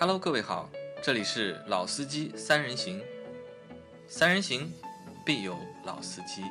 Hello，各位好，这里是老司机三人行，三人行必有老司机。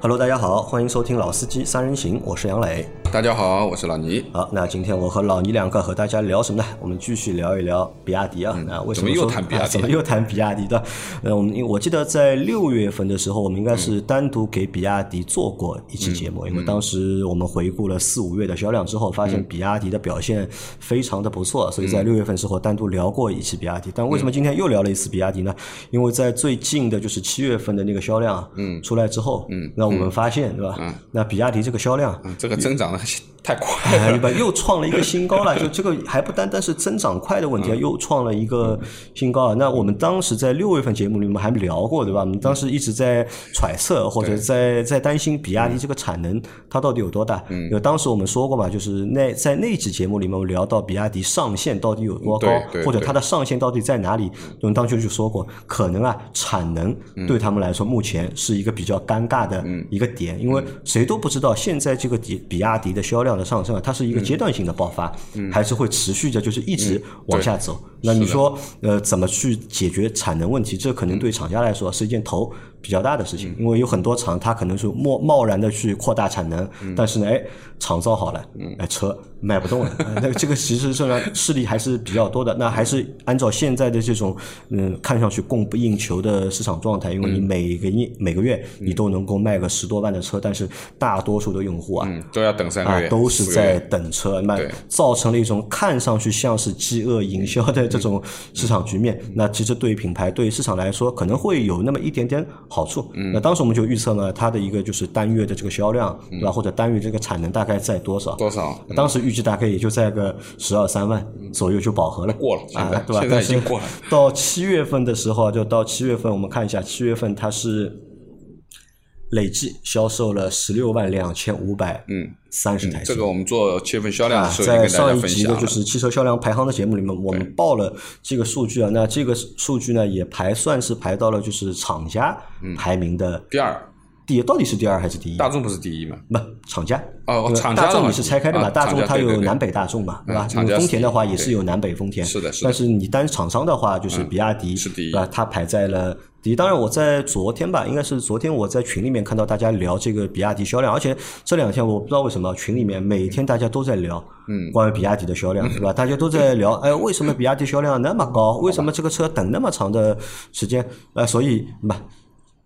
Hello，大家好，欢迎收听《老司机三人行》，我是杨磊。大家好，我是老倪。好，那今天我和老倪两个和大家聊什么呢？我们继续聊一聊比亚迪啊。那为什么么又谈比亚迪啊怎么又谈比亚迪的？呃，我们因为我记得在六月份的时候，我们应该是单独给比亚迪做过一期节目，因为当时我们回顾了四五月的销量之后，发现比亚迪的表现非常的不错，所以在六月份时候单独聊过一期比亚迪。但为什么今天又聊了一次比亚迪呢？因为在最近的就是七月份的那个销量嗯出来之后，嗯，那我们发现对吧？嗯那比亚迪这个销量嗯，这个增长的太快哎，了。吧，又创了一个新高了。就这个还不单单是增长快的问题啊，又创了一个新高啊。那我们当时在六月份节目里面还聊过，对吧？我们当时一直在揣测或者在在担心比亚迪这个产能它到底有多大。嗯，因为当时我们说过嘛，就是那在那期节目里面我们聊到比亚迪上限到底有多高对，或者它的上限到底在哪里？我们当时就说过，可能啊产能对他们来说目前是一个比较尴尬的一个点，因为谁都不知道现在这个比比亚迪的销量的上升啊，它是一个阶段性的爆发，还是会持续着，就是一直往下走。那你说呃怎么去解决产能问题？这可能对厂家来说是一件头比较大的事情，因为有很多厂它可能是贸贸然的去扩大产能，但是呢，哎，厂造好了，哎，车卖不动了，呃那这个其实上势力还是比较多的。那还是按照现在的这种嗯看上去供不应求的市场状态，因为你每个月每个月你都能够卖个十多万的车，但是大多数的用户啊，嗯，都要等三个月，，啊都是在等车，那造成了一种看上去像是饥饿营销的这种市场局面。嗯那其实对于品牌、对于市场来说，可能会有那么一点点好处。嗯那当时我们就预测呢，它的一个就是单月的这个销量，对吧？或者单月这个产能大概在多少？嗯多少？嗯当时预计大概也就在个十二三万左右就饱和了，过了啊，对吧？现在但是已经过了 到七月份的时候啊，就到七月份，我们看一下，七月份它是累计销售了十六万两千五百嗯三十台车。这个我们做七月份销量的啊，在上一。集的就是汽车销量排行的节目里面，我们报了这个数据啊。那这个数据呢，也排算是排到了就是厂家排名的第二，第一，到底是第二还是第一？大众不是第一嘛？不，厂家哦厂家大众你是拆开的嘛？啊大众它有南北大众嘛，对吧？嗯厂家是因为丰田的话也是有南北丰田，是的是的但是你单厂商的话，就是比亚迪是第一对吧？它排在了第一。当然，我在昨天吧，应该是昨天我在群里面看到大家聊这个比亚迪销量，而且这两天我不知道为什么群里面每天大家都在聊，嗯，关于比亚迪的销量，对吧？大家都在聊，哎，为什么比亚迪销量那么高？为什么这个车等那么长的时间？呃，所以嘛。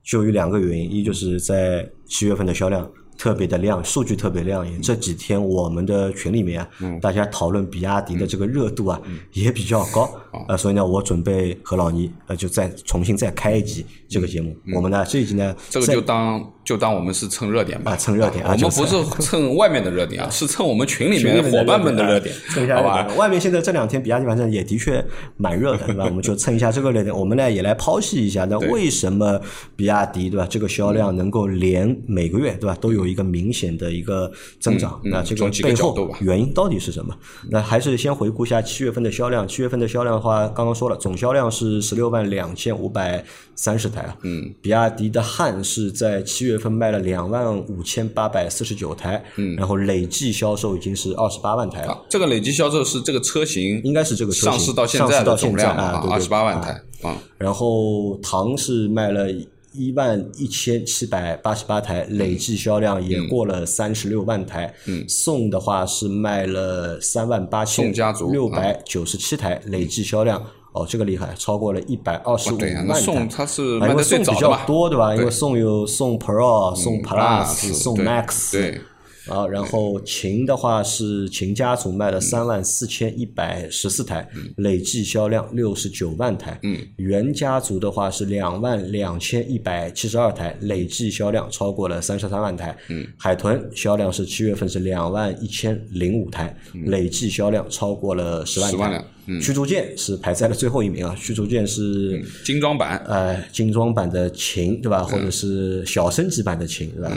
就有两个原因，一就是在七月份的销量特别的亮，数据特别亮眼。这几天我们的群里面啊，大家讨论比亚迪的这个热度啊、也比较高，呃，所以呢，我准备和老倪呃就再重新再开一集这个节目。我们呢这一集呢，这个就当就当我们是蹭热点吧，啊蹭热点啊我们不是蹭外面的热点啊，是蹭我们群里面的伙伴们的热点，蹭一下好吧热点。？外面现在这两天比亚迪反正也的确蛮热的，对吧？我们就蹭一下这个热点，我们呢也来剖析一下，那为什么比亚迪对吧这个销量能够连每个月对吧都有一个明显的一个增长？嗯嗯那这个背后原因到底是什么？那还是先回顾一下七月份的销量。七月份的销量的话，刚刚说了，总销量是十六万两千五百三十台啊。嗯，比亚迪的汉是在七月份卖了两万五千八百四十九台，嗯，然后累计销售已经是二十八万台了。啊，这个累计销售是这个车型应该是这个车型上市到现在的市到现在总量啊二十八万啊台啊，然后唐是卖了一万一千七百八十八台，累计销量也过了三十六万台。嗯，宋的话是卖了三万八千六百九十七台，累计销量。哦，这个厉害，超过了一百二十五万台。那宋它是卖的最宋比较早的嘛多，对吧？因为对宋有送 Pro、送 Plus、Plus，宋 Max，对啊，然后秦的话是秦家族卖了三万四千一百十四台，累计销量六十九万台。嗯，元家族的话是两万两千一百七十二台，累计销量超过了三十三万台。嗯，海豚销量是七月份是两万一千零五台，累计销量超过了十万台。10万辆嗯驱逐舰是排在了最后一名啊，驱逐舰是。精装版呃，精装版的秦对吧？或者是小升级版的秦对吧？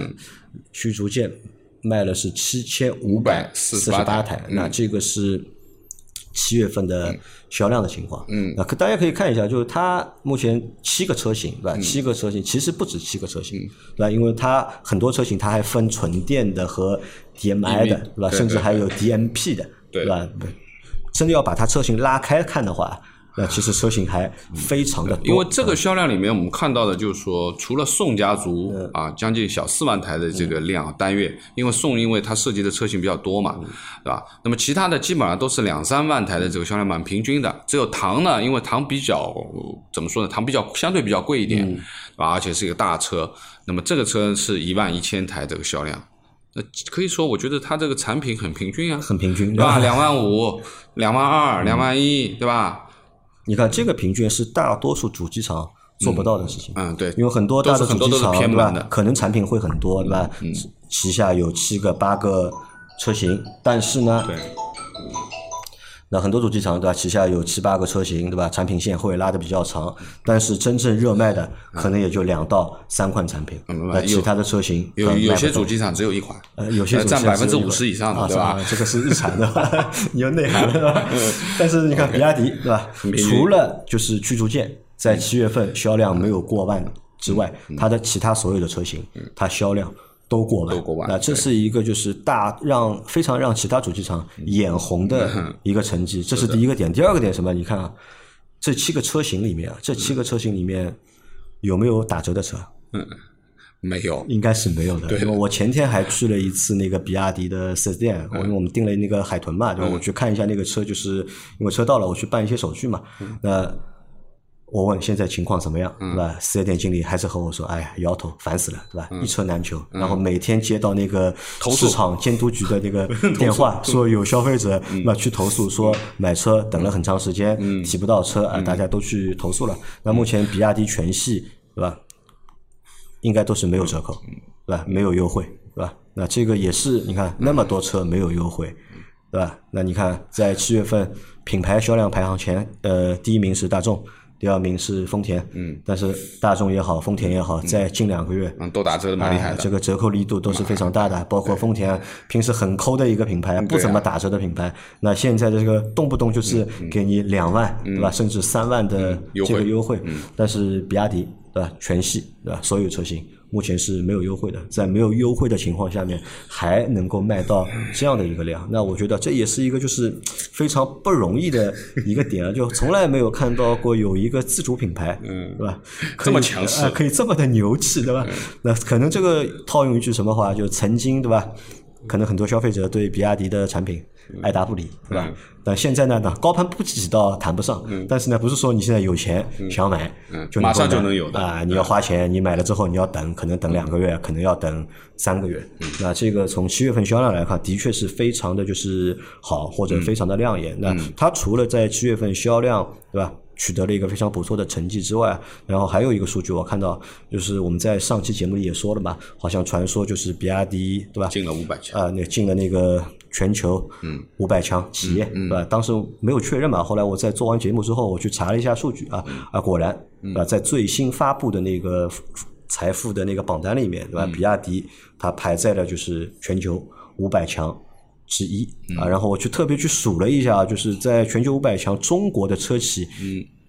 驱逐舰卖了是七千五百四十八548台台，那这个是七月份的销量的情况。嗯，那可大家可以看一下，就是它目前七个车型，对吧？七个车型其实不止七个车型，对吧？因为它很多车型它还分纯电的和 DMI 的，对吧？甚至还有 DMP 的，对吧？真的要把它车型拉开看的话。那其实车型还非常的多，因为这个销量里面，我们看到的就是说，除了宋家族啊，将近小四万台的这个量单月，因为宋因为它涉及的车型比较多嘛，对吧？那么其他的基本上都是两三万台的这个销量蛮平均的，只有唐呢，因为唐比较怎么说呢？唐比较相对比较贵一点，啊，而且是一个大车，那么这个车是一万一千台这个销量，那可以说我觉得它这个产品很平均啊，很平均，对吧？两万五、两万二、两万一，对吧？你看，这个平均是大多数主机厂做不到的事情。嗯，对，因为很多大的主机厂对吧？可能产品会很多，对吧？嗯，旗下有七个、八个车型，但是呢，对。那很多主机厂对吧？旗下有七八个车型对吧？产品线会拉的比较长，但是真正热卖的可能也就两到三款产品。那其他的车型有有些主机厂只有一款，呃，有些占百分之五十以上的对吧？这个是日产的，你有内涵的。但是你看比亚迪对吧？除了就是驱逐舰在七月份销量没有过万之外，它的其他所有的车型，它销量。都过万，那这是一个就是大让非常让其他主机厂眼红的一个成绩，这是第一个点。第二个点什么？你看啊，这七个车型里面啊，这七个车型里面有没有打折的车？嗯，没有，应该是没有的。因为我前天还去了一次那个比亚迪的四 S 店，因为我们订了那个海豚嘛，对吧？我去看一下那个车，就是因为车到了，我去办一些手续嘛。那我问现在情况怎么样，对吧？四 S 店经理还是和我说：“哎，摇头，烦死了，对吧？一车难求。”然后每天接到那个市场监督局的那个 电话，说有消费者那去投诉，说买车等了很长时间，提不到车啊，大家都去投诉了。那目前比亚迪全系，对吧？应该都是没有折扣，对吧？没有优惠，对吧？那这个也是，你看那么多车没有优惠，对吧？那你看在七月份品牌销量排行前，呃，第一名是大众。第二名是丰田，嗯，但是大众也好，丰田也好，在近两个月，嗯，都打折的蛮厉害的，这个折扣力度都是非常大的。包括丰田平时很抠的一个品牌，不怎么打折的品牌，那现在的这个动不动就是给你两万，对吧？甚至三万的这个优惠，嗯但是比亚迪，对吧？全系，对吧？所有车型。目前是没有优惠的，在没有优惠的情况下面，还能够卖到这样的一个量，那我觉得这也是一个就是非常不容易的一个点啊，就从来没有看到过有一个自主品牌，嗯，对吧？这么强势，可以这么的牛气，对吧？那可能这个套用一句什么话，就曾经，对吧？可能很多消费者对比亚迪的产品爱答不理，对吧？但现在呢，呢高攀不起倒谈不上，但是呢，不是说你现在有钱想买，就马上就能有的啊！你要花钱，你买了之后你要等，可能等两个月，可能要等三个月。那这个从七月份销量来看，的确是非常的就是好，或者非常的亮眼。那它除了在七月份销量，对吧？取得了一个非常不错的成绩之外，然后还有一个数据，我看到就是我们在上期节目里也说了嘛，好像传说就是比亚迪对吧？进了五百强啊，那进了那个全球嗯五百强企业对吧？当时没有确认嘛，后来我在做完节目之后，我去查了一下数据啊啊，果然啊，在最新发布的那个财富的那个榜单里面对吧？比亚迪它排在了就是全球五百强。之一啊，然后我去特别去数了一下，就是在全球五百强中国的车企，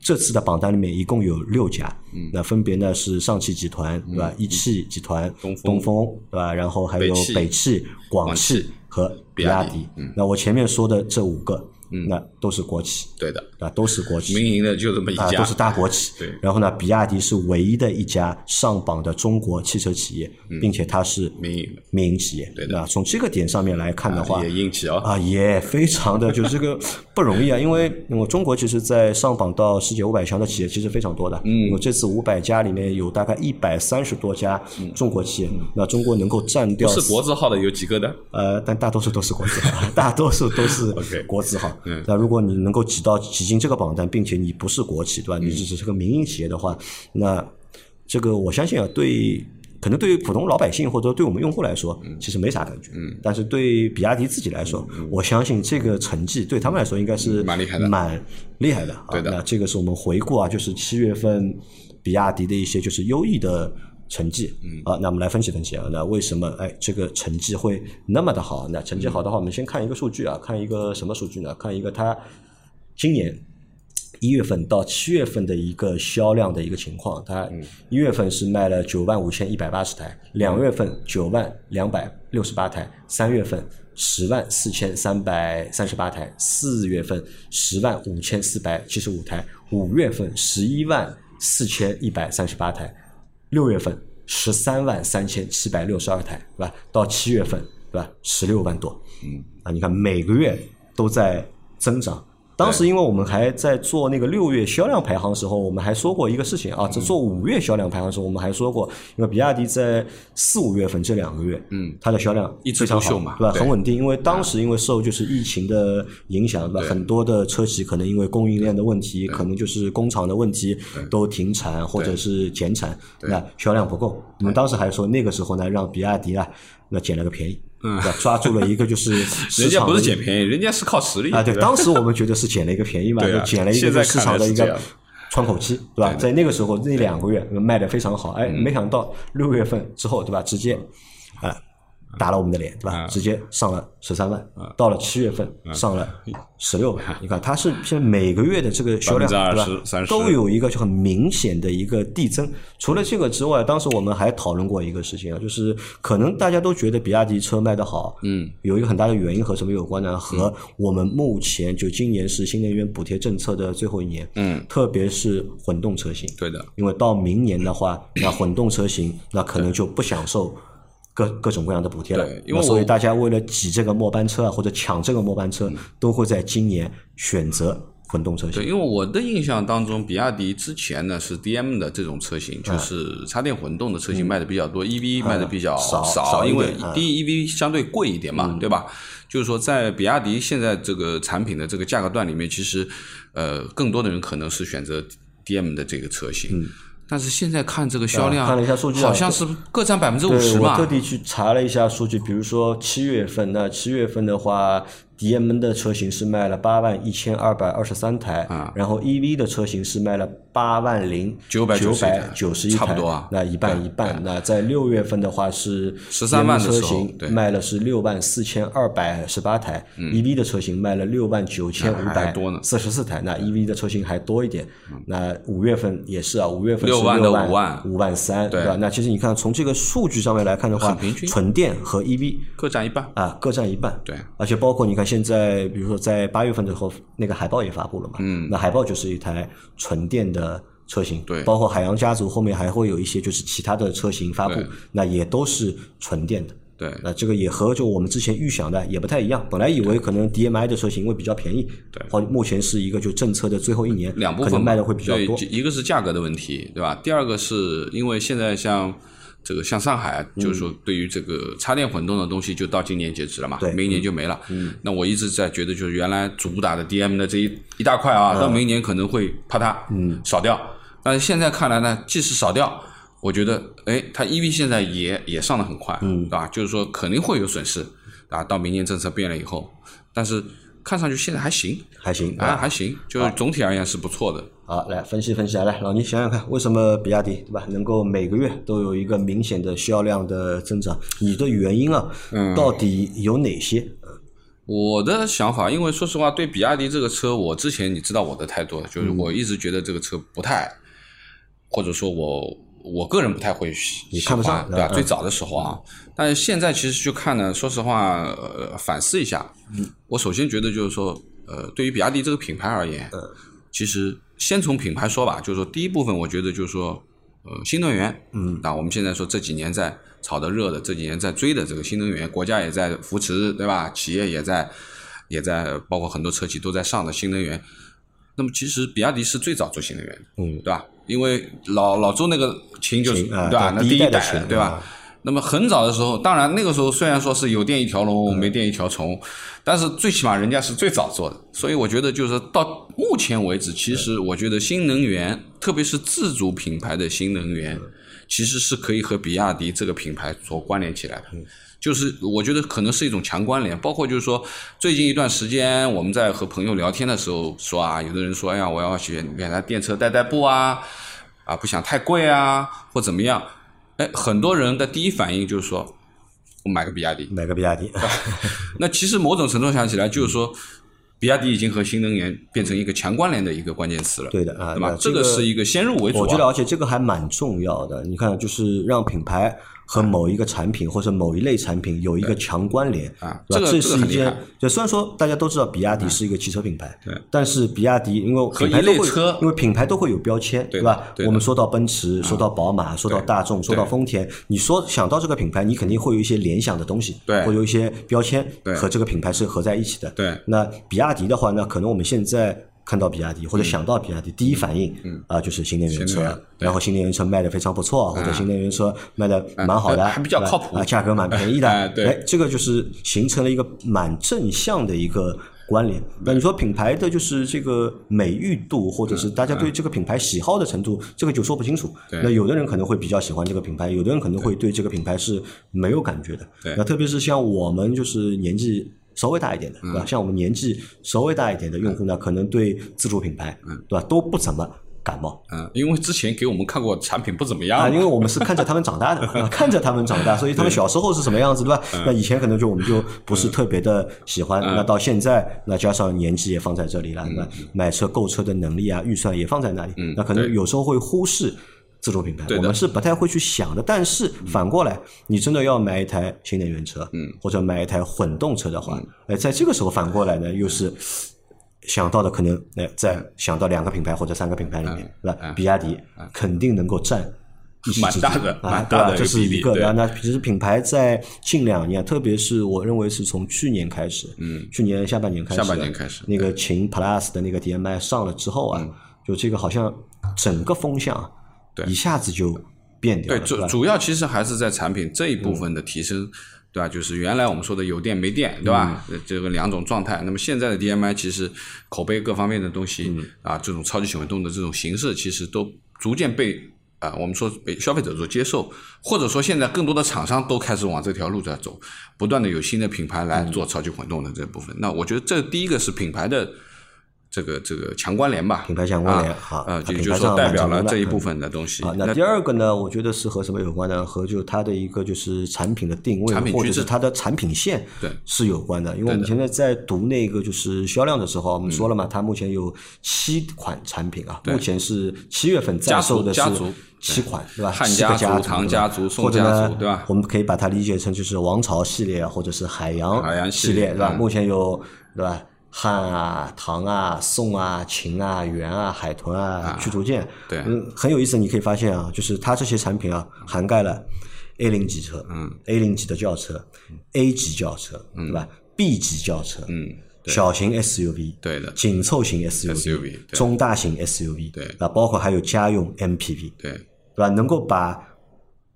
这次的榜单里面一共有六家，那分别呢是上汽集团对吧？一汽集团、东风对吧？然后还有北汽、广汽和比亚迪。那我前面说的这五个。嗯，那都是国企，对的，啊，都是国企，民营的就这么一家，都是大国企。对，然后呢，比亚迪是唯一的一家上榜的中国汽车企业，并且它是民营民营企业。对的，从这个点上面来看的话，也硬气啊，啊，也非常的就是这个 不容易啊，因为我中国其实，在上榜到世界五百强的企业其实非常多的。嗯，我这次五百家里面有大概一百三十多家中国企业，那中国能够占掉是国字号的有几个的？呃，但大多数都是国字号，大多数都是 国字号。嗯，那如果你能够挤到挤进这个榜单，并且你不是国企，对吧？你只是个民营企业的话，那这个我相信啊，对，可能对于普通老百姓或者对我们用户来说，其实没啥感觉。嗯。但是对比亚迪自己来说，我相信这个成绩对他们来说应该是蛮厉害的，蛮厉害的。对的。那这个是我们回顾啊，就是七月份比亚迪的一些就是优异的。成绩，啊，那我们来分析分析啊，那为什么哎这个成绩会那么的好？那成绩好的话，我们先看一个数据啊，看一个什么数据呢？看一个它今年一月份到七月份的一个销量的一个情况，它一月份是卖了九万五千一百八十台，两月份九万两百六十八台，三月份十万四千三百三十八台，四月份十万五千四百七十五台，五月份十一万四千一百三十八台，六月份十三万三千七百六十二台，对吧？到七月份，对吧？十六万多，嗯，啊，你看每个月都在增长。当时因为我们还在做那个六月销量排行的时候，我们还说过一个事情啊，在做五月销量排行的时候，我们还说过，因为比亚迪在四五月份这两个月，嗯，它的销量一直非常秀嘛对吧？很稳定，因为当时因为受就是疫情的影响，对。吧？很多的车企可能因为供应链的问题，可能就是工厂的问题都停产或者是减产，那销量不够。我们当时还说那个时候呢，让比亚迪啊，那捡了个便宜，嗯。对吧？抓住了一个就是人家不是捡便宜，人家是靠实力啊，对，当时我们觉得是捡了一个便宜嘛，就捡了一个在市场的一个窗口期，对吧？在那个时候那两个月卖的非常好，哎，嗯。没想到六月份之后，对吧？直接啊打了我们的脸，对吧？嗯直接上了十三万，到了七月份上了十六万。你看，它是现在每个月的这个销量，对吧？30%都有一个就很明显的一个递增。除了这个之外，当时我们还讨论过一个事情啊，就是可能大家都觉得比亚迪车卖得好，嗯，有一个很大的原因和什么有关呢？和我们目前就今年是新能源补贴政策的最后一年，嗯，特别是混动车型，对的，因为到明年的话，那混动车型那可能就不享受各各种各样的补贴了对。因为所以大家为了挤这个末班车啊，或者抢这个末班车，都会在今年选择混动车型对，。因为我的印象当中，比亚迪之前呢是 DM 的这种车型，就是插电混动的车型卖的比较多，EV 卖的比较嗯少少因为点嗯第一 EV 相对贵一点嘛，对吧？就是说，在比亚迪现在这个产品的这个价格段里面，其实呃，更多的人可能是选择 DM 的这个车型。但是现在看这个销量，看了一下数据啊好像是各占百分之五十吧，我特。地去查了一下数据，比如说七月份，那七月份的话，DM 的车型是卖了八万一千二百二十三台，啊。然后 EV 的车型是卖了八万零991百九十一台，差不多啊。那一半一半。那在六月份的话是13万的车型卖了是六万四千二百十八台、e v 的车型卖了六万九千五百四十四台，那 EV 的车型还多一点。那五月份也是啊，五月份是6万六的5万。五万三，对。吧？那其实你看，从这个数据上面来看的话纯电和 EV 各占一半。啊各占一半。对，而且包括你看现在，比如说在八月份的时候，那个海豹也发布了嘛，嗯，那海豹就是一台纯电的车型，对包括海洋家族后面还会有一些就是其他的车型发布，那也都是纯电的。对，那这个也和就我们之前预想的也不太一样。本来以为可能 DMI 的车型因为比较便宜，对或目前是一个就政策的最后一年，两部分可能卖的会比较多。一个是价格的问题，对吧？第二个是因为现在像这个像上海，就是说对于这个插电混动的东西，就到今年截止了嘛，明年就没了。那我一直在觉得，就是原来主打的 DM 的这一一大块啊，到明年可能会啪嗒少掉。但是现在看来呢，即使少掉。我觉得，哎，它 EV 现在也也上的很快，嗯，对吧？就是说肯定会有损失，啊，到明年政策变了以后，但是看上去现在还行，还行啊，还行，就是总体而言是不错的。好，来分析分析啊，来老倪想想看，为什么比亚迪对吧能够每个月都有一个明显的销量的增长？你的原因啊，到底有哪些？我的想法，因为说实话，对比亚迪这个车，我之前你知道我的态度，就是我一直觉得这个车不太，或者说我我个人不太会你看不上欢，对吧？嗯最早的时候啊，但是现在其实去看呢，说实话，呃，反思一下，我首先觉得就是说，呃，对于比亚迪这个品牌而言，其实先从品牌说吧，就是说第一部分，我觉得就是说，呃，新能源，嗯，那我们现在说这几年在炒的热的，这几年在追的这个新能源，国家也在扶持，对吧？企业也在也在，包括很多车企都在上的新能源。那么其实比亚迪是最早做新能源的，嗯，对吧？因为老老周那个秦就是对吧？那第一代的对吧啊？那么很早的时候，当然那个时候虽然说是有电一条龙，没电一条虫，但是最起码人家是最早做的，所以我觉得就是到目前为止，其实我觉得新能源，特别是自主品牌的新能源，其实是可以和比亚迪这个品牌所关联起来的。就是我觉得可能是一种强关联，包括就是说最近一段时间我们在和朋友聊天的时候说啊，有的人说哎呀我要选选台电车代代步啊，啊不想太贵啊或怎么样，哎很多人的第一反应就是说我买个比亚迪，买个比亚迪，那其实某种程度上起来就是说，比亚迪已经和新能源变成一个强关联的一个关键词了。对的啊，对吧？这个是一个先入为主。我觉得，而且这个还蛮重要的。你看，就是让品牌和某一个产品或者某一类产品有一个强关联啊，这这是一件。就虽然说大家都知道比亚迪是一个汽车品牌，对，但是比亚迪因为品牌都会，因为品牌都会有标签，对吧？我们说到奔驰，说到宝马，说到大众，说到丰田，你说想到这个品牌，你肯定会有一些联想的东西，对，会有一些标签和这个品牌是合在一起的。对，那比亚迪的话，那可能我们现在。看到比亚迪或者想到比亚迪，第一反应啊就是新能源车，然后新能源车卖的非常不错，或者新能源车卖的蛮好的，还比较靠谱。啊，价格蛮便宜的，哎，这个就是形成了一个蛮正向的一个关联。那你说品牌的就是这个美誉度，或者是大家对这个品牌喜好的程度，这个就说不清楚。那有的人可能会比较喜欢这个品牌，有的人可能会对。这个品牌是没有感觉的。那特别是像我们就是年纪。稍微大一点的，对吧？像我们年纪稍微大一点的用户呢，可能对自主品牌，对吧，都不怎么感冒。嗯，因为之前给我们看过产品不怎么样啊，因为我们是看着他们长大的，看着他们长大，所以他们小时候是什么样子，对吧？那以前可能就我们就不是特别的喜欢。那到现在，那加上年纪也放在这里了，对吧？买车购车的能力啊，预算也放在那里，那可能有时候会忽视。自主品牌，我们是不太会去想的。但是反过来，你真的要买一台新能源车，嗯，或者买一台混动车的话，哎，在这个时候反过来呢，又是想到的可能，哎，在想到两个品牌或者三个品牌里面，是吧？比亚迪肯定能够占蛮大的，蛮大的，这是一个。然后呢，其实品牌在近两年，特别是我认为是从去年开始，嗯，去年下半年开始，下半年开始，那个秦 Plus 的那个 DMI 上了之后啊，就这个好像整个风向。一下子就变掉了。对，主主要其实还是在产品这一部分的提升，对吧？就是原来我们说的有电没电，对吧？这个两种状态。那么现在的 DMI 其实口碑各方面的东西啊，这种超级混动的这种形式，其实都逐渐被啊，我们说被消费者所接受，或者说现在更多的厂商都开始往这条路在走，不断的有新的品牌来做超级混动的这部分。那我觉得这第一个是品牌的。这个这个强关联吧，品牌强关联啊，呃，就就说代表了这一部分的东西。啊，那第二个呢，我觉得是和什么有关呢？和就它的一个就是产品的定位，或者是它的产品线，对，是有关的。因为我们现在在读那个就是销量的时候，我们说了嘛，它目前有七款产品啊，目前是七月份在售的是七款，对吧？汉家族、唐家族、宋家族，对吧？我们可以把它理解成就是王朝系列或者是海洋海洋系列，对吧？目前有，对吧？汉啊、唐啊、宋啊、秦啊、元啊、海豚啊、驱逐舰，对，嗯，很有意思。你可以发现啊，就是它这些产品啊，涵盖了 A 零级车，嗯，A 零级的轿车，A 级轿车，对吧？B 级轿车，嗯，小型 SUV，对的，紧凑型 SUV，中大型 SUV，对，啊，包括还有家用 MPV，对，对吧？能够把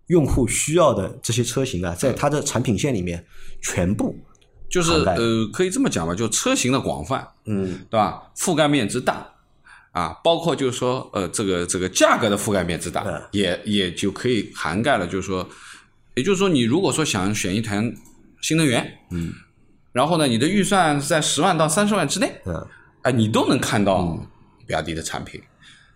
用户需要的这些车型啊，在它的产品线里面全部。就是呃，可以这么讲吧，就车型的广泛，嗯，对吧？覆盖面之大，啊，包括就是说，呃，这个这个价格的覆盖面之大，也也就可以涵盖了。就是说，也就是说，你如果说想选一台新能源，嗯，然后呢，你的预算在十万到三十万之内，嗯，哎，你都能看到比亚迪的产品。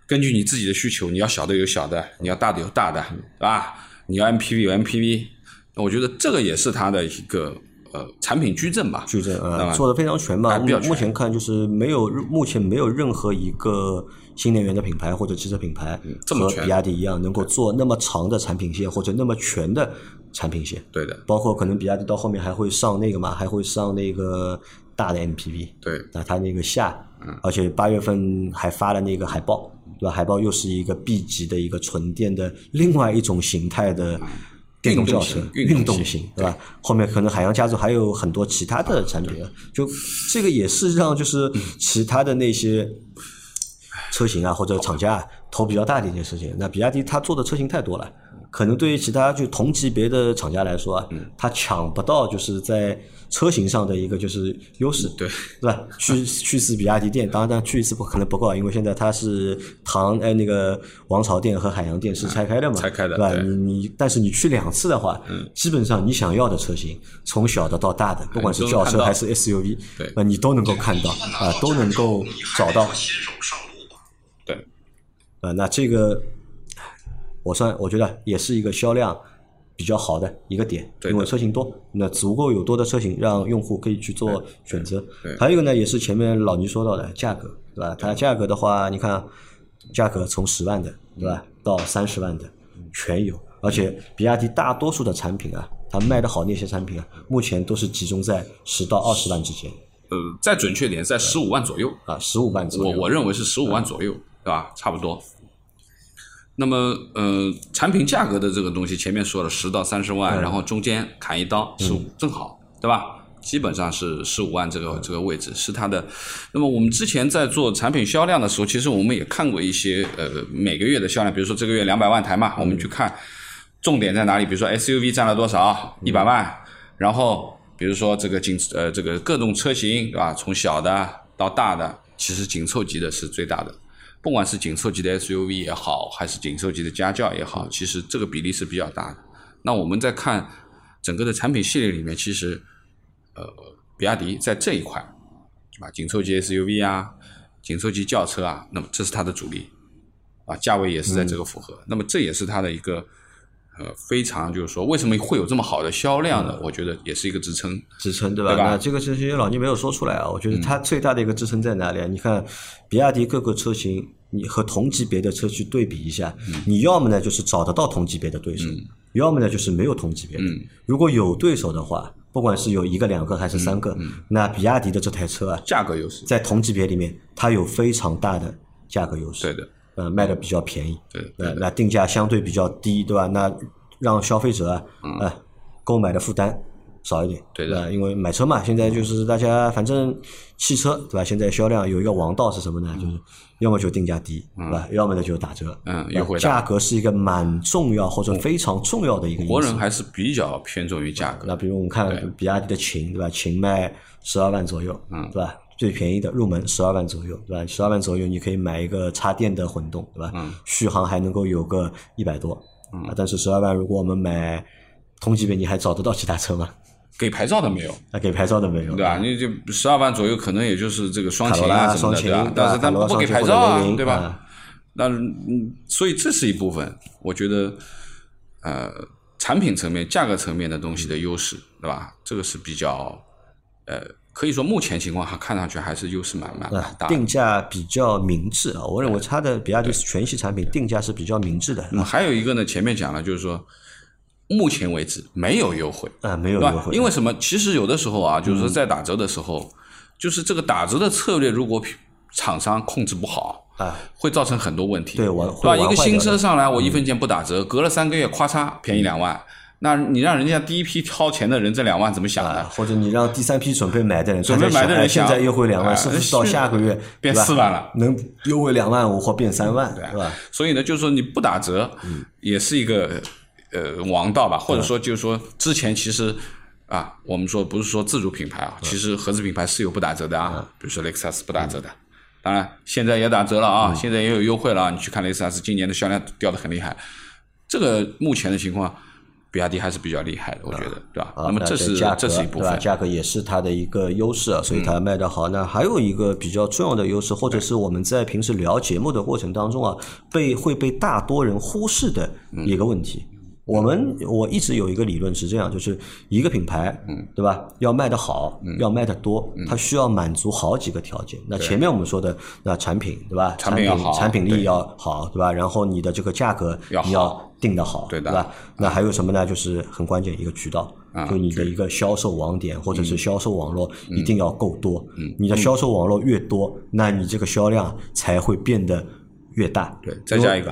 根据你自己的需求，你要小的有小的，你要大的有大的，对吧？你要 MPV 有 MPV，我觉得这个也是它的一个。呃，产品矩阵吧，矩阵啊，做的非常全嘛。目前看就是没有，目前没有任何一个新能源的品牌或者汽车品牌和比亚迪一样，能够做那么长的产品线或者那么全的产品线。对的，包括可能比亚迪到后面还会上那个嘛，还会上那个大的 MPV。对，那它那个下，而且八月份还发了那个海报，对吧？海报又是一个 B 级的一个纯电的另外一种形态的。电动轿车，运动型，对吧？后面可能海洋家族还有很多其他的产品，就这个也是让就是其他的那些车型啊或者厂家头比较大的一件事情。那比亚迪它做的车型太多了，可能对于其他就同级别的厂家来说啊，它抢不到就是在。车型上的一个就是优势，对，是吧？去去一次比亚迪店，当然，去一次不可能不够，因为现在它是唐哎那个王朝店和海洋店是拆开的嘛，拆开的，对吧？你你，但是你去两次的话，嗯，基本上你想要的车型，从小的到大的，不管是轿车还是 SUV，对，啊，你都能够看到啊，都能够找到。对，啊，那这个我算我觉得也是一个销量比较好的一个点，因为车型多，那足够有多的车型让用户可以去做选择。还有一个呢，也是前面老倪说到的价格，对吧？它价格的话，你看价格从十万的，对吧，到三十万的全有，而且比亚迪大多数的产品啊，它卖的好那些产品啊，目前都是集中在十到二十万之间呃，再准确点，在十五万左右。啊，十五万左右。我我认为是十五万左右，对吧？差不多。那么，呃，产品价格的这个东西，前面说了十到三十万，然后中间砍一刀十五，正好，对吧？基本上是十五万这个这个位置是它的。那么我们之前在做产品销量的时候，其实我们也看过一些呃每个月的销量，比如说这个月两百万台嘛，我们去看重点在哪里，比如说 SUV 占了多少，一百万，然后比如说这个紧呃这个各种车型对吧，从小的到大的，其实紧凑级的是最大的。不管是紧凑级的 SUV 也好，还是紧凑级的家轿也好，其实这个比例是比较大的。那我们在看整个的产品系列里面，其实呃，比亚迪在这一块啊，紧凑级 SUV 啊，紧凑级轿车啊，那么这是它的主力啊，价位也是在这个符合。那么这也是它的一个呃非常就是说，为什么会有这么好的销量呢？我觉得也是一个支撑。支撑对吧？对吧那这个这些老倪没有说出来啊，我觉得它最大的一个支撑在哪里啊？你看，比亚迪各个车型，你和同级别的车去对比一下，你要么呢就是找得到同级别的对手，要么呢就是没有同级别的。如果有对手的话，不管是有一个、两个还是三个，那比亚迪的这台车啊，价格优势，在同级别里面，它有非常大的价格优势。对的，呃，卖的比较便宜，对的呃，那定价相对比较低，对吧？那让消费者啊，呃，购买的负担少一点，对的吧？因为买车嘛，现在就是大家反正汽车，对吧？现在销量有一个王道是什么呢？就是要么就定价低，对吧？要么呢就打折，嗯优惠价格是一个蛮重要或者非常重要的一个。国人还是比较偏重于价格。那比如我们看比亚迪的秦，对吧？秦卖十二万左右，嗯，对吧？最便宜的入门十二万左右，对吧？十二万左右你可以买一个插电的混动，对吧？嗯，续航还能够有个一百多，嗯，但是十二万如果我们买同级别，你还找得到其他车吗？给牌照的没有，啊给牌照的没有，对吧？你就十二万左右，可能也就是这个双擎啊什么的？但是卡罗拉他不给牌照啊对吧啊？那嗯，所以这是一部分，我觉得呃，产品层面、价格层面的东西的优势，对吧？这个是比较呃，可以说目前情况还看上去还是优势蛮蛮蛮大的。定价比较明智啊。我认为它的比亚迪全系产品定价是比较明智的那么还有一个呢，前面讲了，就是说，目前为止没有优惠，啊，没有？优惠，因为什么？其实有的时候啊，就是说在打折的时候，就是这个打折的策略，如果厂商控制不好，啊，会造成很多问题，对我对吧？一个新车上来，我一分钱不打折，隔了三个月，咔嚓便宜两万，那你让人家第一批掏钱的人这两万怎么想啊，的？或者你让第三批准备买的人，准备买的人现在优惠两万，哎是不是到下个月变对吧？4万了。能优惠两万五或变三万，啊。对吧？所以呢，就是说你不打折，也是一个呃王道吧，或者说就是说之前其实啊，我们说不是说自主品牌啊，其实合资品牌是有不打折的啊，比如说雷克萨斯不打折的，当然现在也打折了啊，现在也有优惠了啊，你去看雷克萨斯今年的销量掉的很厉害，这个目前的情况。比亚迪还是比较厉害的，我觉得，对吧？啊那么这是价格这是一部对吧？分，价格也是它的一个优势啊，所以它卖得好。那还有一个比较重要的优势，或者是我们在平时聊节目的过程当中啊，被会被大多人忽视的一个问题。我们我一直有一个理论是这样，就是一个品牌，嗯，对吧？要卖得好，要卖得多，它需要满足好几个条件。那前面我们说的那产品，对吧？产产品好产品力要好，对吧？然后你的这个价格你要定得好，对的吧？那还有什么呢？就是很关键一个渠道，啊就你的一个销售网点或者嗯是销售网络一定要够多。你的销售网络越多，那你这个销量才会变得越大。对，再加一个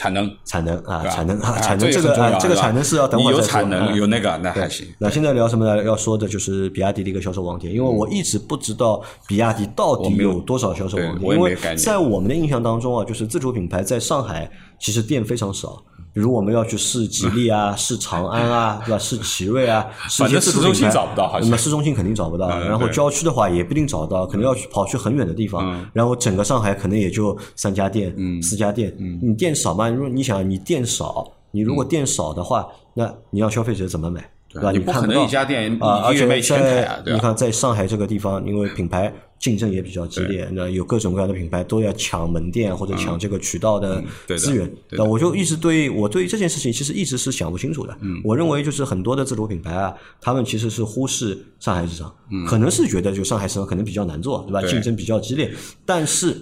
产能，产能啊，产能啊，啊产能这个啊，这个产能是要等会儿再说产能啊。有那个那还行，那现在聊什么呢？要说的就是比亚迪的一个销售网点，因为我一直不知道比亚迪到底有有多少销售网点，因为在我们的印象当中啊，就是自主品牌在上海其实店非常少。比如我们要去试吉利啊，试长安啊，对吧？试奇瑞啊，试一些反正市中心找不到好像那么市中心肯定找不到，嗯然后郊区的话也不一定找到，可能要去跑去很远的地方。嗯然后整个上海可能也就三家店、四家店。你店少嘛？如果你想你店少，你如果店少的话，那你让消费者怎么买？对吧？你不可能一家店啊，而且在，你看在上海这个地方，因为品牌竞争也比较激烈，那有各种各样的品牌都要抢门店或者抢这个渠道的资源。那我就一直对我对这件事情其实一直是想不清楚的。嗯我认为就是很多的自主品牌啊，他们其实是忽视上海市场，嗯可能是觉得就上海市场可能比较难做，对吧？竞争比较激烈，但是。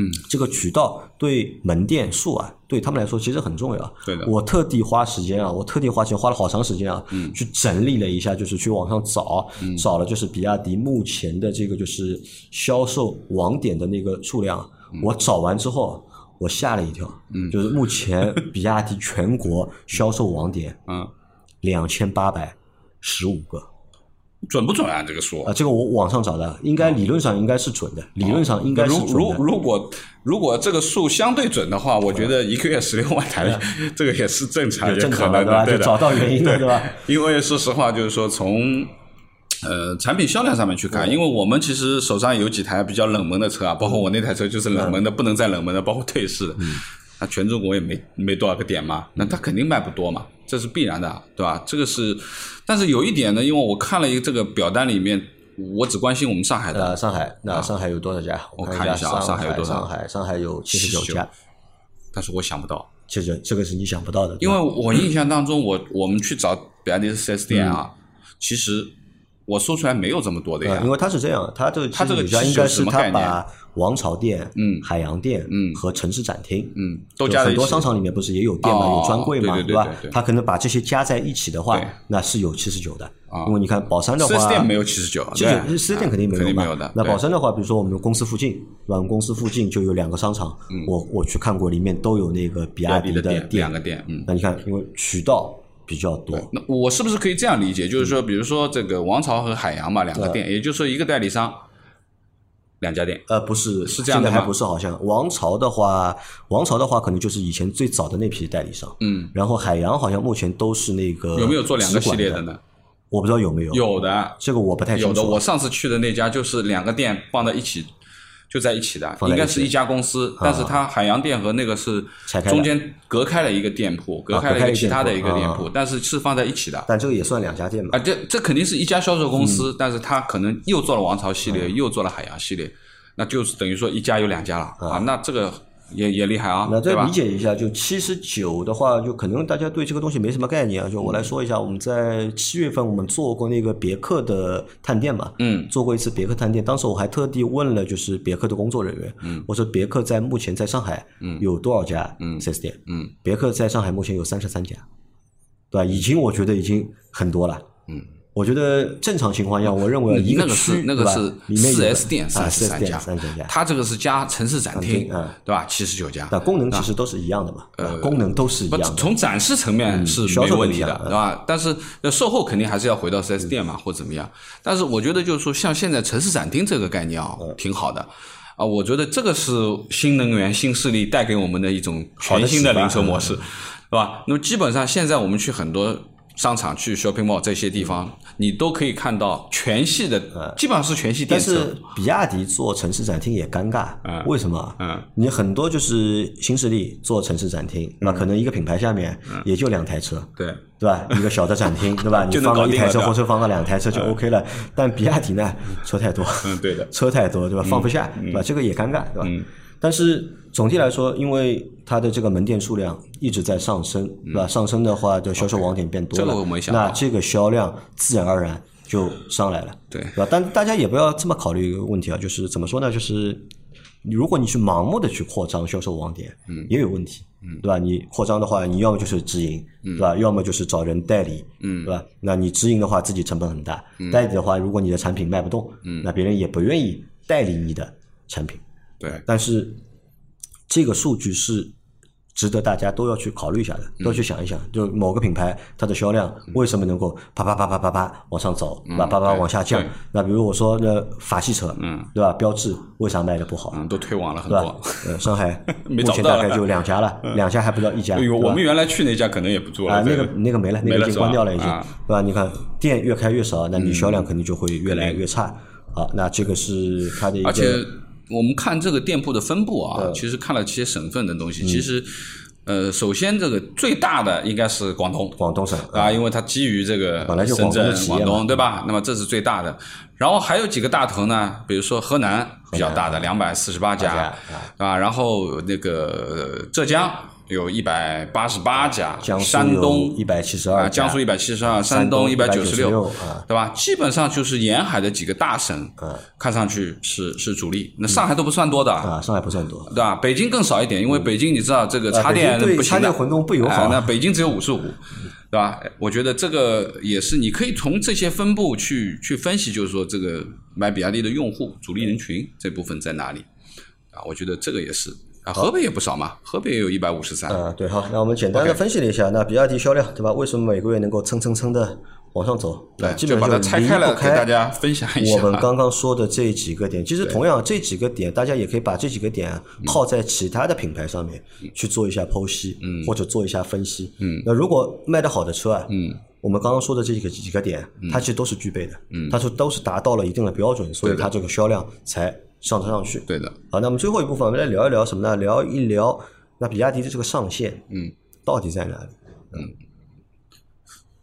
嗯，这个渠道对门店数啊，对他们来说其实很重要。对的。我特地花时间啊，我特地花钱花了好长时间啊，嗯。去整理了一下，就是去网上找，找了就是比亚迪目前的这个就是销售网点的那个数量。嗯。我找完之后，我吓了一跳，就是目前比亚迪全国销售网点 嗯，两千八百十五个准不准啊？这个数啊，这个我网上找的，应该理论上应该是准的，理论上应该是如如准的。如果如果这个数相对准的话，我觉得一个月十六万台，这个也是正常，也正可常的对吧？能的，对的。就找到原因了，对吧？因为说实话，就是说从呃产品销量上面去看，因为我们其实手上有几台比较冷门的车啊，包括我那台车就是冷门的，不能再冷门的，包括退市的。那全中国也没没多少个点嘛，那它肯定卖不多嘛，这是必然的，对吧？这个是，但是有一点呢，因为我看了一个这个表单里面，我只关心我们上海的，呃，上海，那上海有多少家？我看一下啊上上海有多少上海，上海有七十九79家，但是我想不到，这个这个是你想不到的，因为我印象当中，我我们去找比亚迪的 4S 店啊，其实我说出来没有这么多的呀呃，因。为它是这样，它这个它这个七十九家79应该是概念把王朝店、嗯海洋店、嗯和城市展厅，嗯，都加在。很多商场里面不是也有店嘛，哦有专柜嘛，对吧对对？它可能把这些加在一起的话，那是有七十九的啊。因为你看宝山的话，四 S 店没有七十九，其对实四 S 店肯定没有的。那宝山的话，比如说我们公司附近，对吧？我们公司附近就有两个商场，我我去看过，里面都有那个比比亚迪的的店两个店，嗯。那你看，因为渠道比较多，那我是不是可以这样理解？就是说，比如说这个王朝和海洋嘛，两个店，也就是说一个代理商，两家店。呃，不是，是这样的还不是，好像王朝的话，王朝的话可能就是以前最早的那批代理商，嗯，然后海洋好像目前都是那个有没有做两个系列的？呢？我不知道有没有，有的，这个我不太清楚有的。楚。我上次去的那家就是两个店放在一起，就在一起的，应该是一家公司，但是它海洋店和那个是中间隔开了一个店铺，隔开了一个其他的一个店铺，但是是放在一起的。但这个也算两家店嘛啊，？这这肯定是一家销售公嗯司，但是它可能又做了王朝系列，又做了海洋系列，那就是等于说一家有两家了啊，那这个也也厉害啊，那再理？解一下，就七十九的话，就可能大家对这个东西没什么概念啊。就我来说一下，我们在七月份我们做过那个别克的探店嘛，嗯，做过一次别克探店，当时我还特地问了就是别克的工作人员，嗯，我说别克在目前在上海，嗯，有多少家嗯 4S 店？嗯，别克在上海目前有三十三家，对吧？已经我觉得已经很多了，嗯。我觉得正常情况下，我认为一那个区是那个是四 S 店啊三十四 S 店三家三十三家，它这个是加城市展厅对吧？七十九家，那功能其实都是一样的嘛，呃功能都是一样的。从展示层面是没问题的，对吧？但是呃售后肯定还是要回到四 S 店嘛，或怎么样。但是我觉得就是说，像现在城市展厅这个概念啊，挺好的。啊，我觉得这个是新能源、新势力带给我们的一种全新的零售模式，是吧？那么基本上现在我们去很多商场、去 shopping mall 这些地方，你都可以看到全系的，基本上是全系电车但是。比亚迪做城市展厅也尴尬，嗯为什么？嗯，你很多就是新势力做城市展厅，那可能一个品牌下面也就两台车，对，对吧？一个小的展厅，对吧？你放个一台车或者放个两台车就 OK 了。但比亚迪呢，车太多，嗯，对的，车太多，对吧？放不下，对吧？这个也尴尬，对吧？嗯但是总体来说，因为它的这个门店数量一直在上升，对吧？上升的话，就销售网点变多了，嗯这个我没想到那这个销量自然而然就上来了，对对吧？但大家也不要这么考虑一个问题啊，就是怎么说呢？就是如果你去盲目的去扩张销售网点，嗯，也有问题，嗯，对吧？你扩张的话，你要么就是直营，对吧？要么就是找人代理，嗯，对吧？那你直营的话，自己成本很大；代理的话，如果你的产品卖不动，嗯，那别人也不愿意代理你的产品。对，但是这个数据是值得大家都要去考虑一下的，嗯都要去想一想，就某个品牌它的销量为什么能够啪啪啪啪啪啪往上走，啪啪啪往下降嗯？那比如我说那法系车，嗯，对吧？标致为啥卖的不好？嗯，都推广了很多。？呃，上海 没目前大概就两家了，两家还不到一家。哎呦，我们原来去那家可能也不做了，啊，那个那个没了，那个已经关掉了，已经，啊对吧？你看店越开越少，那你销量肯定就会越来越差。好，那这个是它的一个我们看这个店铺的分布啊，嗯。其实看了这些省份的东西，其实呃，首先这个最大的应该是广东，广东省啊，因为它基于这个深圳、广东广东对吧？那么这是最大的。然后还有几个大头呢，比如说河南比较大的两百四十八家，啊，然后那个浙江。有一百八十八家，山东一百七十二，江苏一百七十二，山东一百九十六，对吧？基本上就是沿海的几个大省，看上去是是主力。那上海都不算多的啊，上海不算多，对吧？北京更少一点，因为北京你知道这个插电不行，插电混动不友好。那北京只有五十五，对吧？我觉得这个也是，你可以从这些分布去去分析，就是说这个买比亚迪的用户主力人群这部分在哪里啊？我觉得这个也是。啊，河北也不少嘛，河北也有一百五十三。啊，对，好，那我们简单的分析了一下，那比亚迪销量，对吧？为什么每个月能够蹭蹭蹭的往上走？对，基本上把它拆开了给大家分享一下。我们 刚刚说的这几个点，其实同样这几个点，大家也可以把这几个点套在其他的品牌上面去做一下剖析，嗯，或者做一下分析。嗯，那如果卖得好的车啊，嗯，我们刚刚说的这几个几个点，它其实都是具备的，嗯，它是都是达到了一定的标准，所以它这个销量才。上得上去，对的。好，那么最后一部分，我们来聊一聊什么呢？聊一聊那比亚迪的这个上限，嗯，到底在哪里？嗯，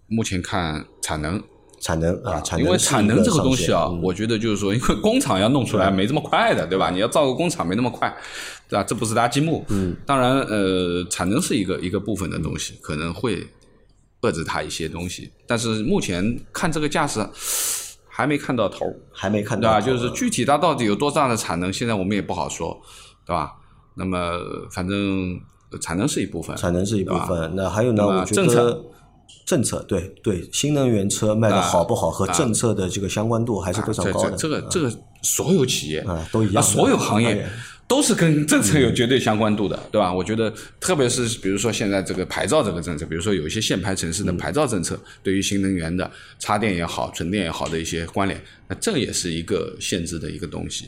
目前看产能，产能啊，产能。因为产能这个东西啊，我觉得就是说，因为工厂要弄出来没这么快的，对吧？你要造个工厂没那么快，对吧？这不是搭积木。嗯。当然，呃，产能是一个一个部分的东西，可能会遏制它一些东西，但是目前看这个架势。还没看到头，还没看到，对吧？就是具体它到底有多大的产能，现在我们也不好说，对吧？那么反正产能是一部分，产能是一部分。那还有呢？我觉得政策，对对，新能源车卖的好不好和政策的这个相关度还是非常高的。这个这个所有企业啊都一样，所有行业。都是跟政策有绝对相关度的，对吧？我觉得，特别是比如说现在这个牌照这个政策，比如说有一些限牌城市的牌照政策，对于新能源的插电也好、纯电也好的一些关联，那这也是一个限制的一个东西，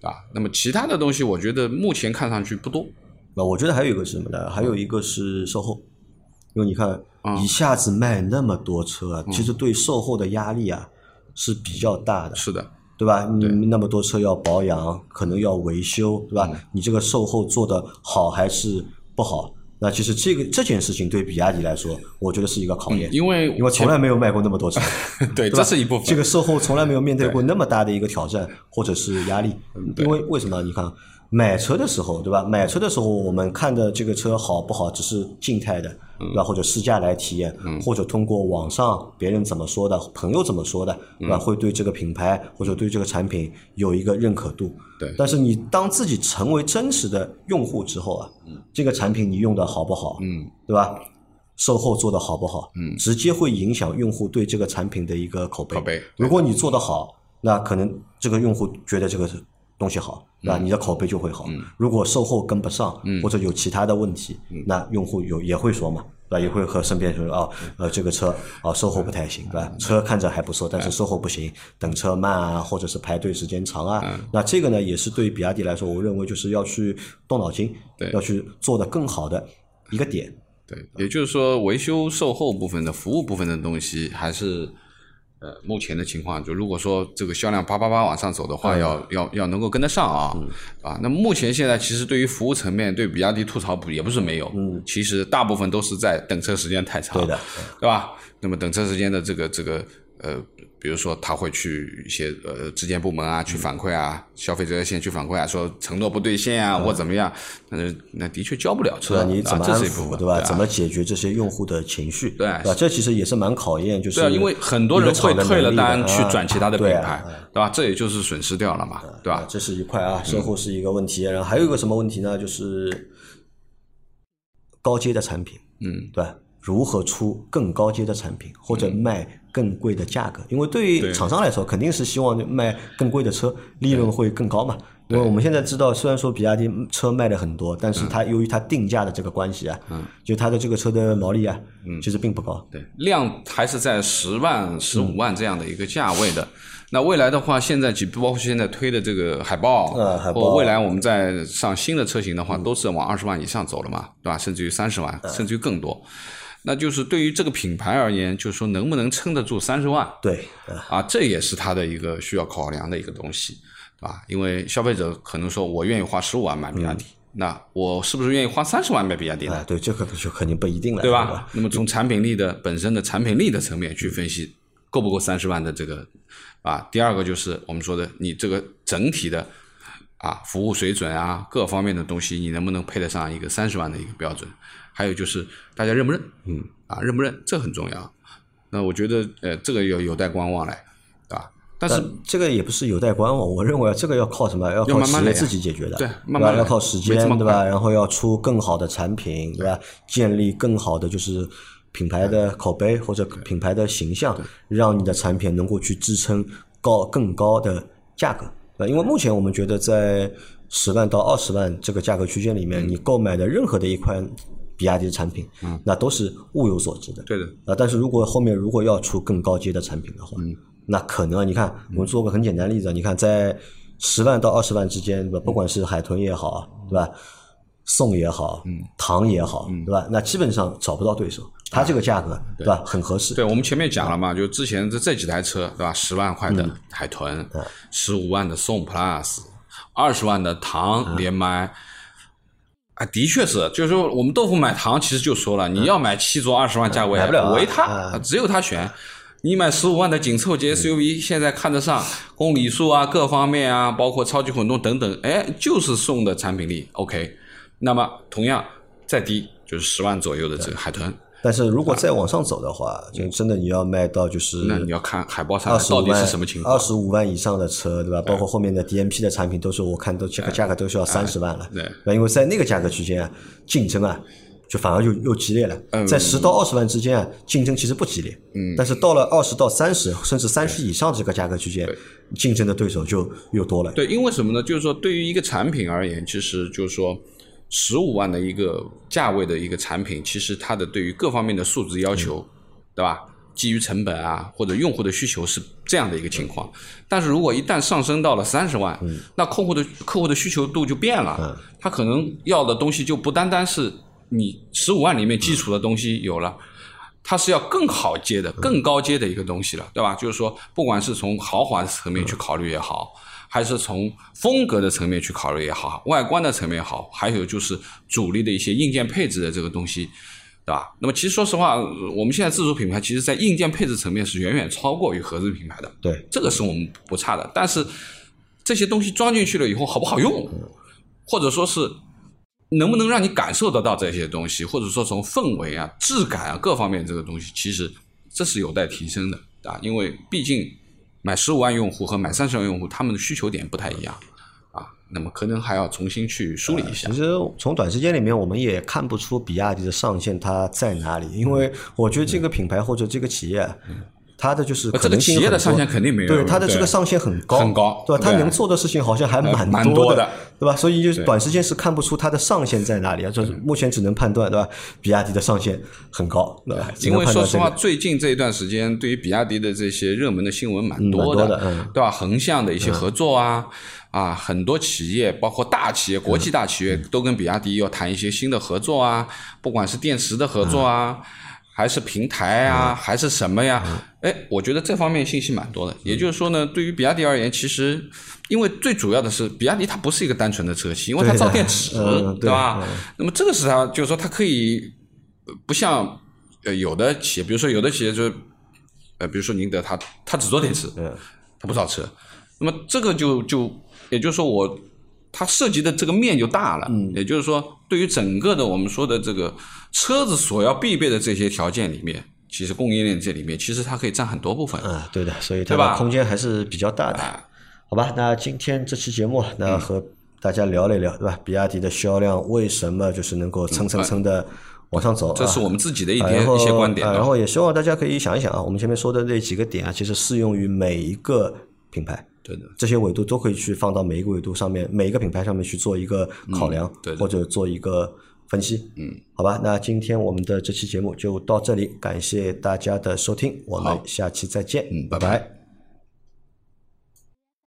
啊。那么其他的东西，我觉得目前看上去不多。那我觉得还有一个是什么呢？还有一个是售后，因为你看一下子卖那么多车，其实对售后的压力啊是比较大的。是的。对吧？你那么多车要保养，可能要维修，对吧？你这个售后做的好还是不好？那其实这个这件事情对比亚迪来说，我觉得是一个考验，因为因为从来没有卖过那么多车，对，这是一部分。这个售后从来没有面对过那么大的一个挑战或者是压力，因为为什么？你看。买车的时候，对吧？买车的时候，我们看的这个车好不好，只是静态的，对吧？或者试驾来体验，或者通过网上别人怎么说的，朋友怎么说的，对吧？会对这个品牌或者对这个产品有一个认可度。对。但是你当自己成为真实的用户之后啊，这个产品你用的好不好，嗯，对吧？售后做的好不好，嗯，直接会影响用户对这个产品的一个口碑。口碑。如果你做的好，那可能这个用户觉得这个是。东西好，对吧？你的口碑就会好。如果售后跟不上，或者有其他的问题，那用户有也会说嘛，对吧？也会和身边说啊，呃，这个车啊，售后不太行，对吧？车看着还不错，但是售后不行，等车慢啊，或者是排队时间长啊。那这个呢，也是对比亚迪来说，我认为就是要去动脑筋，要去做的更好的一个点。对，也就是说，维修售后部分的服务部分的东西还是。呃，目前的情况就如果说这个销量八八八往上走的话，要要要能够跟得上啊，啊，那目前现在其实对于服务层面，对比亚迪吐槽不也不是没有，嗯，其实大部分都是在等车时间太长，对的，对吧？那么等车时间的这个这个呃。比如说，他会去一些呃质检部门啊，去反馈啊，消费者热线去反馈啊，说承诺不兑现啊，或怎么样，那那的确交不了车，你怎么安抚，对吧？怎么解决这些用户的情绪，对吧？这其实也是蛮考验，就是因为很多人会退了单去转其他的品牌，对吧？这也就是损失掉了嘛，对吧？这是一块啊，售后是一个问题，然后还有一个什么问题呢？就是高阶的产品，嗯，对。如何出更高阶的产品，或者卖更贵的价格？因为对于厂商来说，肯定是希望卖更贵的车，利润会更高嘛。因为我们现在知道，虽然说比亚迪车卖的很多，但是它由于它定价的这个关系啊，就它的这个车的毛利啊，其实并不高。对，量还是在十万、十五万这样的一个价位的。那未来的话，现在包括现在推的这个海豹，或未来我们在上新的车型的话，都是往二十万以上走了嘛，对吧？甚至于三十万，甚至于更多。那就是对于这个品牌而言，就是说能不能撑得住三十万？对，啊，这也是它的一个需要考量的一个东西，对吧？因为消费者可能说我愿意花十五万买比亚迪，那我是不是愿意花三十万买比亚迪呢？啊，对，这个就肯定不一定了，对吧？吧？那么从产品力的本身的产品力的层面去分析，够不够三十万的这个啊？第二个就是我们说的，你这个整体的啊服务水准啊，各方面的东西，你能不能配得上一个三十万的一个标准？还有就是大家认不认？嗯，啊，认不认？这很重要。那我觉得呃，这个有有待观望嘞，对吧？但是这个也不是有待观望，我认为这个要靠什么？要靠企业自己解决的，对，慢慢要靠时间，对吧？然后要出更好的产品，对吧？建立更好的就是品牌的口碑或者品牌的形象，让你的产品能够去支撑高更高的价格。呃，因为目前我们觉得在十万到二十万这个价格区间里面，你购买的任何的一款比亚迪的产品，嗯，那都是物有所值的。对的。啊，但是如果后面如果要出更高阶的产品的话，嗯。那可能你看，我们做个很简单的例子，你看在十万到二十万之间，对吧？不管是海豚也好，对吧？宋也好，嗯唐也好，对吧？那基本上找不到对手，它这个价格，对吧？很合适。对我们前面讲了嘛，就之前这这几台车，对吧？十万块的海豚，十五万的宋 Plus，二十万的唐连麦，啊，的确是，就是说我们豆腐买糖，其实就说了，你要买七座二十万价位，买不了，唯他只有他选。你买十五万的紧凑级 SUV，现在看得上公里数啊，各方面啊，包括超级混动等等，哎，就是送的产品力 OK。那么同样再低就是十万左右的这个海豚。但是如果再往上走的话，就真的你要卖到就是那你要看海报上到底是什么情况。二十五万以上的车，对吧？包括后面的 DMP 的产品，都是我看都这个价格都需要三十万了。对，因为在那个价格区间竞争啊。就反而又又激烈了，在十到二十万之间啊，竞争其实不激烈，嗯，但是到了二十到三十甚至三十以上这个价格区间，竞争的对手就又多了。对，因为什么呢？就是说，对于一个产品而言，其实就是说，十五万的一个价位的一个产品，其实它的对于各方面的素质要求，对吧？基于成本啊，或者用户的需求是这样的一个情况。但是如果一旦上升到了三十万，那客户的客户的需求度就变了，他可能要的东西就不单单是。你十五万里面基础的东西有了，它是要更好接的、更高阶的一个东西了，对吧？就是说，不管是从豪华层面去考虑也好，还是从风格的层面去考虑也好，外观的层面也好，还有就是主力的一些硬件配置的这个东西，对吧？那么其实说实话，我们现在自主品牌其实在硬件配置层面是远远超过于合资品牌的，对，这个是我们不差的。但是这些东西装进去了以后好不好用，或者说是？能不能让你感受得到这些东西，或者说从氛围啊、质感啊各方面这个东西，其实这是有待提升的啊。因为毕竟买十五万用户和买三十万用户，他们的需求点不太一样啊。那么可能还要重新去梳理一下。其实从短时间里面，我们也看不出比亚迪的上限它在哪里，因为我觉得这个品牌或者这个企业。它的就是这个企业的上限肯定没有，对它的这个上限很高，很高，对吧？它能做的事情好像还蛮多的，对吧？所以就是短时间是看不出它的上限在哪里啊，就是目前只能判断，对吧？比亚迪的上限很高，对吧？因为说实话，最近这一段时间，对于比亚迪的这些热门的新闻蛮多的，对吧？横向的一些合作啊，啊，很多企业，包括大企业、国际大企业，都跟比亚迪要谈一些新的合作啊，不管是电池的合作啊。还是平台啊，还是什么呀？哎，我觉得这方面信息蛮多的。也就是说呢，对于比亚迪而言，其实因为最主要的是，比亚迪它不是一个单纯的车企，因为它造电池，对吧？那么这个是它，就是说它可以不像呃有的企业，比如说有的企业就是呃，比如说宁德，它它只做电池，它不造车。那么这个就就也就是说我。它涉及的这个面就大了，嗯，也就是说，对于整个的我们说的这个车子所要必备的这些条件里面，其实供应链这里面其实它可以占很多部分。嗯，对的，所以它的空间还是比较大的。好吧，那今天这期节目，那和大家聊了聊，对吧？比亚迪的销量为什么就是能够蹭蹭蹭的往上走？这是我们自己的一点一些观点。然后也希望大家可以想一想啊，我们前面说的那几个点啊，其实适用于每一个品牌。对的，这些维度都可以去放到每一个维度上面，每一个品牌上面去做一个考量，或者做一个分析。嗯，好吧，那今天我们的这期节目就到这里，感谢大家的收听，我们下期再见。嗯，拜拜。